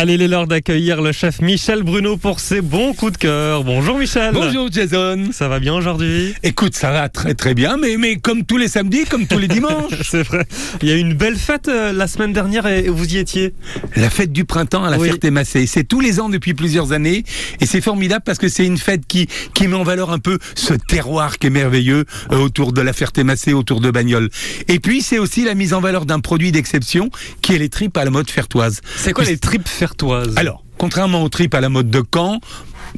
Allez, il est l'heure d'accueillir le chef Michel Bruno pour ses bons coups de cœur. Bonjour Michel. Bonjour Jason. Ça va bien aujourd'hui? Écoute, ça va très très bien, mais, mais comme tous les samedis, comme tous les dimanches. C'est vrai. Il y a eu une belle fête euh, la semaine dernière et vous y étiez? La fête du printemps à la Oui. Ferté-Massé. C'est tous les ans depuis plusieurs années et c'est formidable parce que c'est une fête qui, qui met en valeur un peu ce terroir qui est merveilleux euh, autour de la Ferté-Massé, autour de Bagnoles. Et puis c'est aussi la mise en valeur d'un produit d'exception qui est les tripes à la mode fertoise. C'est quoi les tripes fertoises Alors, contrairement aux tripes à la mode de Caen,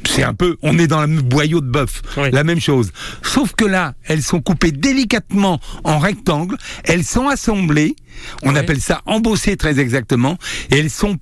c'est un peu, on est dans le boyau de bœuf, Oui. la même chose. Sauf que là, elles sont coupées délicatement en rectangle, elles sont assemblées, on Oui. appelle ça embossées très exactement, et elles sont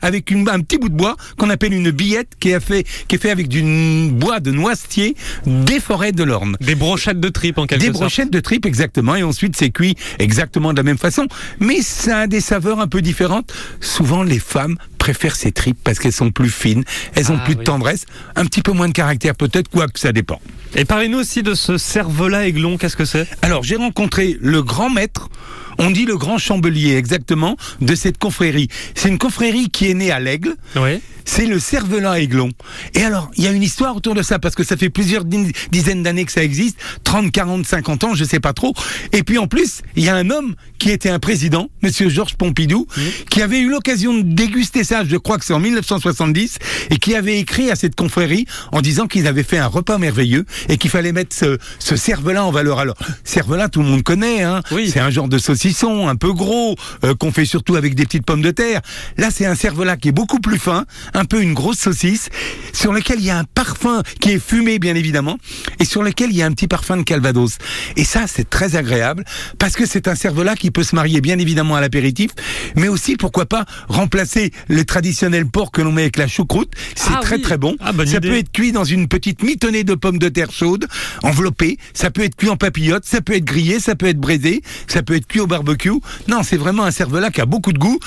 avec une, un petit bout de bois qu'on appelle une billette qui est fait, qui est fait avec du bois de noisetier des forêts de l'Orne. Des brochettes de tripes en quelque Des sorte. brochettes de tripes exactement et ensuite c'est cuit exactement de la même façon mais ça a des saveurs un peu différentes souvent les femmes préfèrent ces tripes parce qu'elles sont plus fines elles ont Ah, plus de tendresse un petit peu moins de caractère peut-être quoique ça dépend Et parlez-nous aussi de ce cervelas aiglon, qu'est-ce que c'est? Alors j'ai rencontré le grand maître on dit le grand chambelier exactement de cette confrérie c'est une confrérie qui est née à l'Aigle Oui. c'est le cervelas aiglon. Et alors, il y a une histoire autour de ça, parce que ça fait plusieurs di- dizaines d'années que ça existe, 30, 40, 50 ans, je sais pas trop. Et puis en plus, il y a un homme qui était un président, monsieur Georges Pompidou, qui avait eu l'occasion de déguster ça, je crois que c'est en 1970, et qui avait écrit à cette confrérie en disant qu'ils avaient fait un repas merveilleux et qu'il fallait mettre ce, ce en valeur. Alors, cervelas, tout le monde connaît, hein. Oui. C'est un genre de saucisson un peu gros, euh, qu'on fait surtout avec des petites pommes de terre. Là, c'est un cervelas qui est beaucoup plus fin, un peu une grosse saucisse, sur lequel il y a un parfum qui est fumé, bien évidemment, et sur lequel il y a un petit parfum de calvados. Et ça, c'est très agréable, parce que c'est un cervelas qui peut se marier, bien évidemment, à l'apéritif, mais aussi, pourquoi pas, remplacer le traditionnel porc que l'on met avec la choucroute. C'est Ah très oui. très bon. Ah, ça idée. peut être cuit dans une petite mitonnée de pommes de terre chaudes, enveloppée. Ça peut être cuit en papillote, ça peut être grillé, ça peut être braisé, ça peut être cuit au barbecue. Non, c'est vraiment un cervelas qui a beaucoup de goût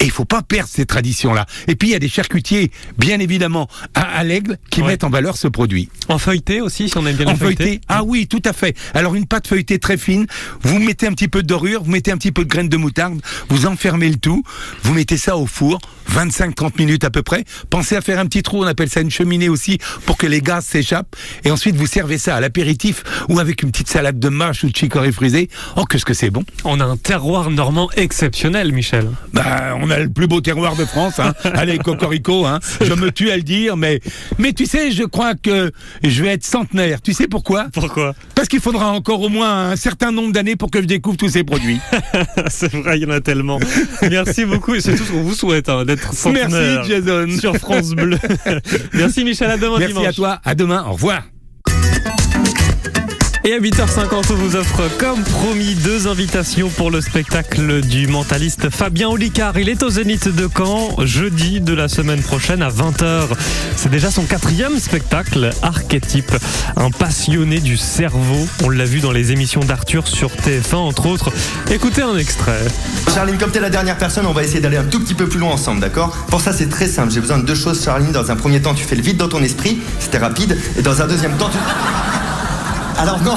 et il faut pas perdre ces traditions-là. Et puis il y a des charcutiers, bien évidemment, à, à l'aigle qui Ouais. mettent en valeur ce produit. En feuilleté aussi, si on aime bien En le feuilleté. feuilleté Ah oui, tout à fait. Alors une pâte feuilletée très fine, vous mettez un petit peu de dorure, vous mettez un petit peu de graines de moutarde, vous enfermez le tout, vous mettez ça au four, 25-30 minutes à peu près. Pensez à faire un petit trou, on appelle ça une cheminée aussi, pour que les gaz s'échappent. Et ensuite vous servez ça à l'apéritif ou avec une petite salade de mâche ou de chicorée frisée. Oh, qu'est-ce que c'est bon On a un terroir normand exceptionnel, Michel. bah, on a le plus beau terroir de France, hein. Allez, Cocorico, hein. Je me tue à le dire, mais, mais tu sais, je crois que je vais être centenaire. Tu sais pourquoi? Pourquoi? Parce qu'il faudra encore au moins un certain nombre d'années pour que je découvre tous ces produits. C'est vrai, il y en a tellement. Merci beaucoup et c'est tout ce qu'on vous souhaite, hein, d'être Merci Jason. sur France Bleu. Merci Michel, à demain Merci dimanche. à toi. À demain. Au revoir. Et à 8h50, on vous offre, comme promis, deux invitations pour le spectacle du mentaliste Fabien Olicard. Il est au Zénith de Caen, jeudi de la semaine prochaine à 20h. C'est déjà son quatrième spectacle, Archétype. Un passionné du cerveau. On l'a vu dans les émissions d'Arthur sur TF1, entre autres. Écoutez un extrait. Charline, comme t'es la dernière personne, on va essayer d'aller un tout petit peu plus loin ensemble, d'accord? Pour ça, c'est très simple. J'ai besoin de deux choses, Charline. Dans un premier temps, tu fais le vide dans ton esprit, c'était rapide. Et dans un deuxième temps, tu. Alors non,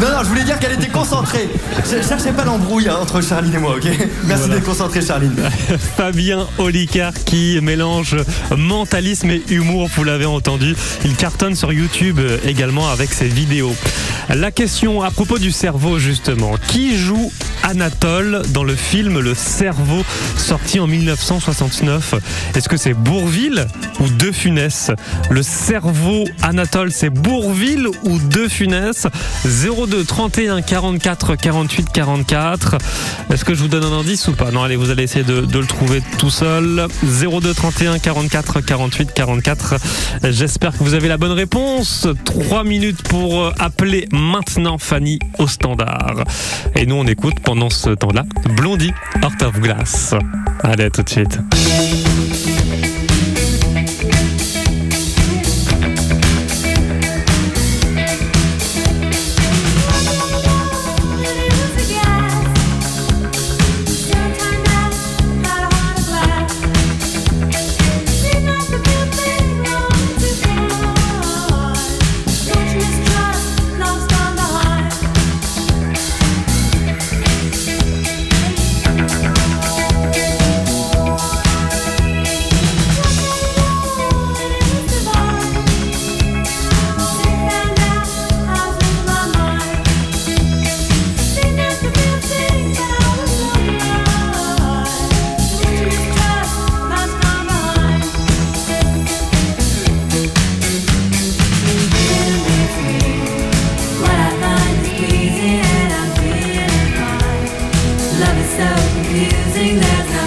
non, non, je voulais dire qu'elle était concentrée. Je cherchais pas l'embrouille hein, entre Charline et moi, ok? Merci d'être concentrée, Charline. Fabien Olicard qui mélange mentalisme et humour, vous l'avez entendu. Il cartonne sur YouTube euh, également avec ses vidéos. La question à propos du cerveau justement. Qui joue Anatole dans le film Le Cerveau sorti en 1969 Est-ce que c'est Bourville ou De Funès? Le cerveau Anatole c'est Bourville ou De Funès? 02 31 44 48 44. Est-ce que je vous donne un indice ou pas? Non allez vous allez essayer de, le trouver tout seul. 02 31 44 48 44 J'espère que vous avez la bonne réponse. 3 minutes pour euh, appeler maintenant Fanny au standard. Et nous on écoute pendant ce temps-là Blondie Heart of Glass. Allez à tout de suite confusing that.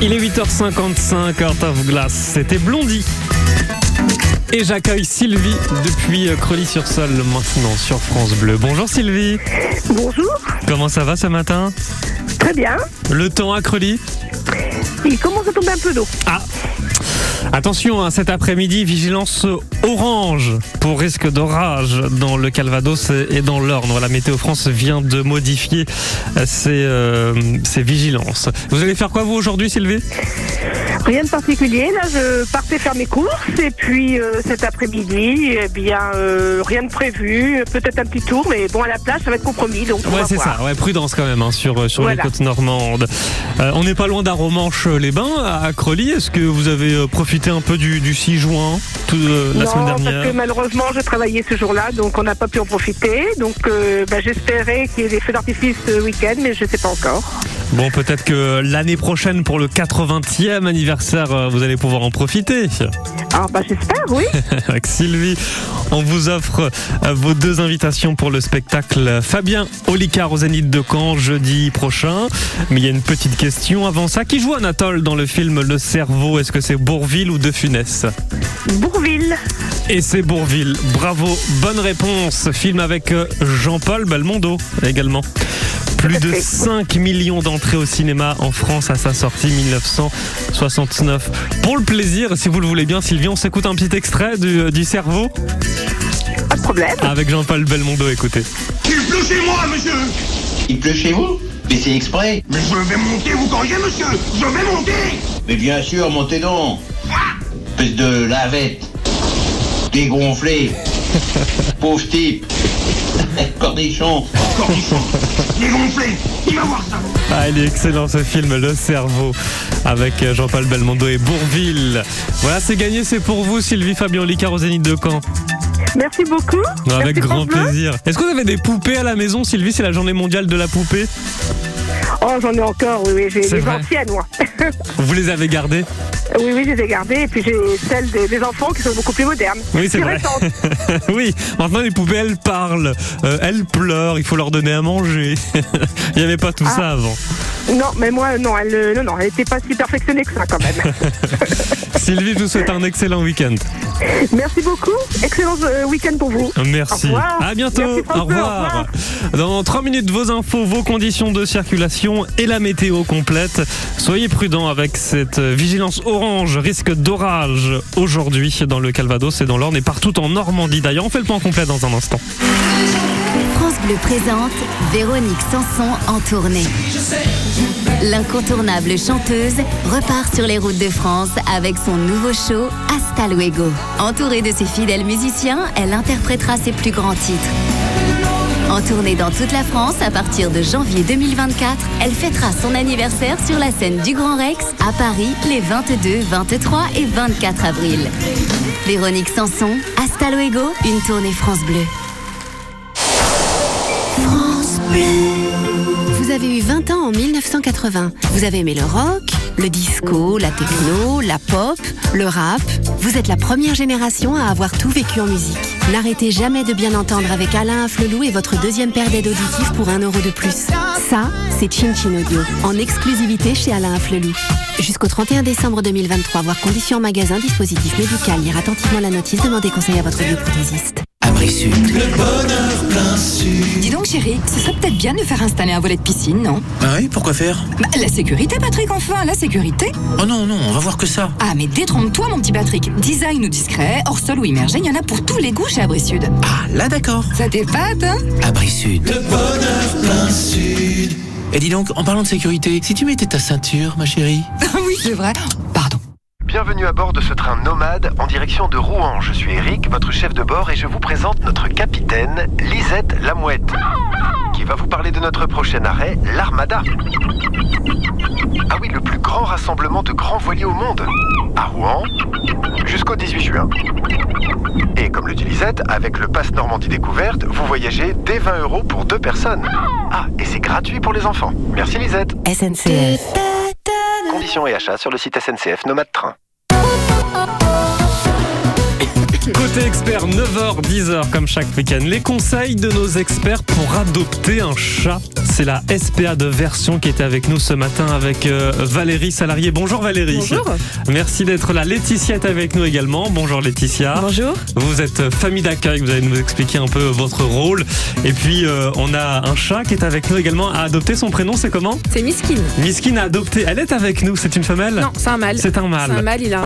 Il est 8h55, Heart of Glass. C'était Blondie. Et j'accueille Sylvie depuis Creully-sur-Sol maintenant sur France Bleu. Bonjour Sylvie. Bonjour, Comment ça va ce matin? Très bien. Le temps à Creully Il commence à tomber un peu d'eau. Ah Attention, hein, cet après-midi, vigilance orange pour risque d'orage dans le Calvados et dans l'Orne. Voilà, Météo France vient de modifier euh, ses, euh, ses vigilances. Vous allez faire quoi vous aujourd'hui Sylvie? Rien de particulier. Là, je partais faire mes courses et puis euh, cet après-midi, eh bien, euh, rien de prévu. Peut-être un petit tour, mais bon, à la plage, ça va être compromis. Donc, on Ouais, c'est ça. Ouais, prudence quand même hein, sur, sur Voilà. les côtes normandes. On n'est pas loin d'Aromanche-les-Bains, à Creully. Est-ce que vous avez euh, profité un peu du, du 6 juin, tout, euh, la non, semaine parce dernière que malheureusement, je travaillais ce jour-là, donc on n'a pas pu en profiter. Donc, euh, bah, j'espérais qu'il y ait des feux d'artifice ce week-end, mais je ne sais pas encore. Bon, peut-être que l'année prochaine, pour le 80e anniversaire, euh, vous allez pouvoir en profiter. Ah, bah, j'espère, oui. Avec Sylvie, on vous offre euh, vos deux invitations pour le spectacle Fabien Olicard au Zénith de Caen jeudi prochain. Mais il y a une petite question avant ça. Qui joue Anatole dans le film Le Cerveau? Est-ce que c'est Bourville ou De Funès? Bourville. Et c'est Bourville. Bravo, bonne réponse. Film avec euh, Jean-Paul Belmondo également. Plus de 5 millions d'entrées au cinéma en France à sa sortie 1969. Pour le plaisir, si vous le voulez bien, Sylvie, on s'écoute un petit extrait du, euh, du cerveau. Pas de problème. avec Jean-Paul Belmondo. Écoutez. Il pleut chez moi, monsieur. Il pleut chez vous? Mais c'est exprès. Mais je vais monter, vous croyez, monsieur? Je vais monter. Mais bien sûr, montez donc. Espèce de lavette. Dégonflé Pauvre type. Cornichon. Cornichon Il va voir ça Ah, il est excellent ce film, Le Cerveau, avec euh, Jean-Paul Belmondo et Bourville. Voilà, c'est gagné, c'est pour vous, Sylvie Fabien Licard au Zénith de Caen. Merci beaucoup. Avec Merci, grand plaisir. Est-ce que vous avez des poupées à la maison, Sylvie? C'est la journée mondiale de la poupée. Oh, j'en ai encore, oui, oui. J'ai C'est les vrai. anciennes, moi. Vous les avez gardées Oui, oui, je les ai gardées. Et puis j'ai celles des, des enfants qui sont beaucoup plus modernes. Oui, c'est Plus vrai. récentes. oui, maintenant les poupées, elles parlent, euh, elles pleurent, il faut leur donner à manger. il n'y avait pas tout Ah. ça avant. Non, mais moi, non, elle euh, non, non, elle n'était pas si perfectionnée que ça quand même. Sylvie, je vous souhaite un excellent week-end. Merci beaucoup. Excellent euh, week-end pour vous. Merci. Au revoir. À bientôt. Merci, François. Au revoir. Dans 3 minutes, vos infos, vos conditions de circulation et la météo complète. Soyez prudents avec cette vigilance orange, risque d'orage aujourd'hui dans le Calvados et dans l'Orne et partout en Normandie. D'ailleurs, on fait le point complet dans un instant. France Bleu présente Véronique Sanson en tournée. L'incontournable chanteuse repart sur les routes de France avec son nouveau show Hasta Luego. Entourée de ses fidèles musiciens, elle interprétera ses plus grands titres. En tournée dans toute la France à partir de janvier 2024, elle fêtera son anniversaire sur la scène du Grand Rex à Paris les 22, 23 et 24 avril. Véronique Sanson, Hasta Luego, une tournée France Bleu. France Bleu. Vous avez eu 20 ans en 1980. Vous avez aimé le rock, le disco, la techno, la pop, le rap. Vous êtes la première génération à avoir tout vécu en musique. N'arrêtez jamais de bien entendre avec Alain Afflelou et votre deuxième paire d'aides auditives pour 1 euro de plus. Ça, c'est Chin Chin Audio, en exclusivité chez Alain Afflelou. Jusqu'au 31 décembre 2023, voir conditions magasin, dispositif médical, lire attentivement la notice, demandez conseil à votre bioprothésiste. Abri Sud. Dis donc chérie, ce serait peut-être bien de faire installer un volet de piscine, non? Ah oui, pourquoi faire? Bah la sécurité Patrick, enfin, la sécurité Oh non, non, on va voir que ça. Ah mais détrompe-toi mon petit Patrick, design ou discret, hors sol ou immergé, il y en a pour tous les goûts chez Abri Sud. Ah, là d'accord. Ça t'épate, hein? Abri Sud. Le bonheur plein sud. Et dis donc, en parlant de sécurité, si tu mettais ta ceinture, ma chérie? Ah oui, c'est vrai. Bienvenue à bord de ce train nomade en direction de Rouen. Je suis Eric, votre chef de bord, et je vous présente notre capitaine, Lisette Lamouette, qui va vous parler de notre prochain arrêt, l'Armada. Ah oui, le plus grand rassemblement de grands voiliers au monde. À Rouen, jusqu'au 18 juin. Et comme le dit Lisette, avec le Pass Normandie Découverte, vous voyagez dès 20 euros pour deux personnes. Ah, et c'est gratuit pour les enfants. Merci Lisette. SNCF. Conditions et achats sur le site SNCF Nomade Train. Côté expert, 9h, 10h comme chaque week-end. Les conseils de nos experts pour adopter un chat. C'est la SPA de version qui était avec nous ce matin avec euh, Valérie Salarié. Bonjour Valérie. Bonjour. Merci d'être là. Laetitia est avec nous également. Bonjour Laetitia. Bonjour. Vous êtes famille d'accueil, vous allez nous expliquer un peu votre rôle. Et puis euh, on a un chat qui est avec nous également à adopter. Son prénom c'est comment? C'est Miskin. Miskin a adopté. Elle est avec nous, c'est une femelle? Non, c'est un mâle. C'est un mâle. C'est un mâle, il a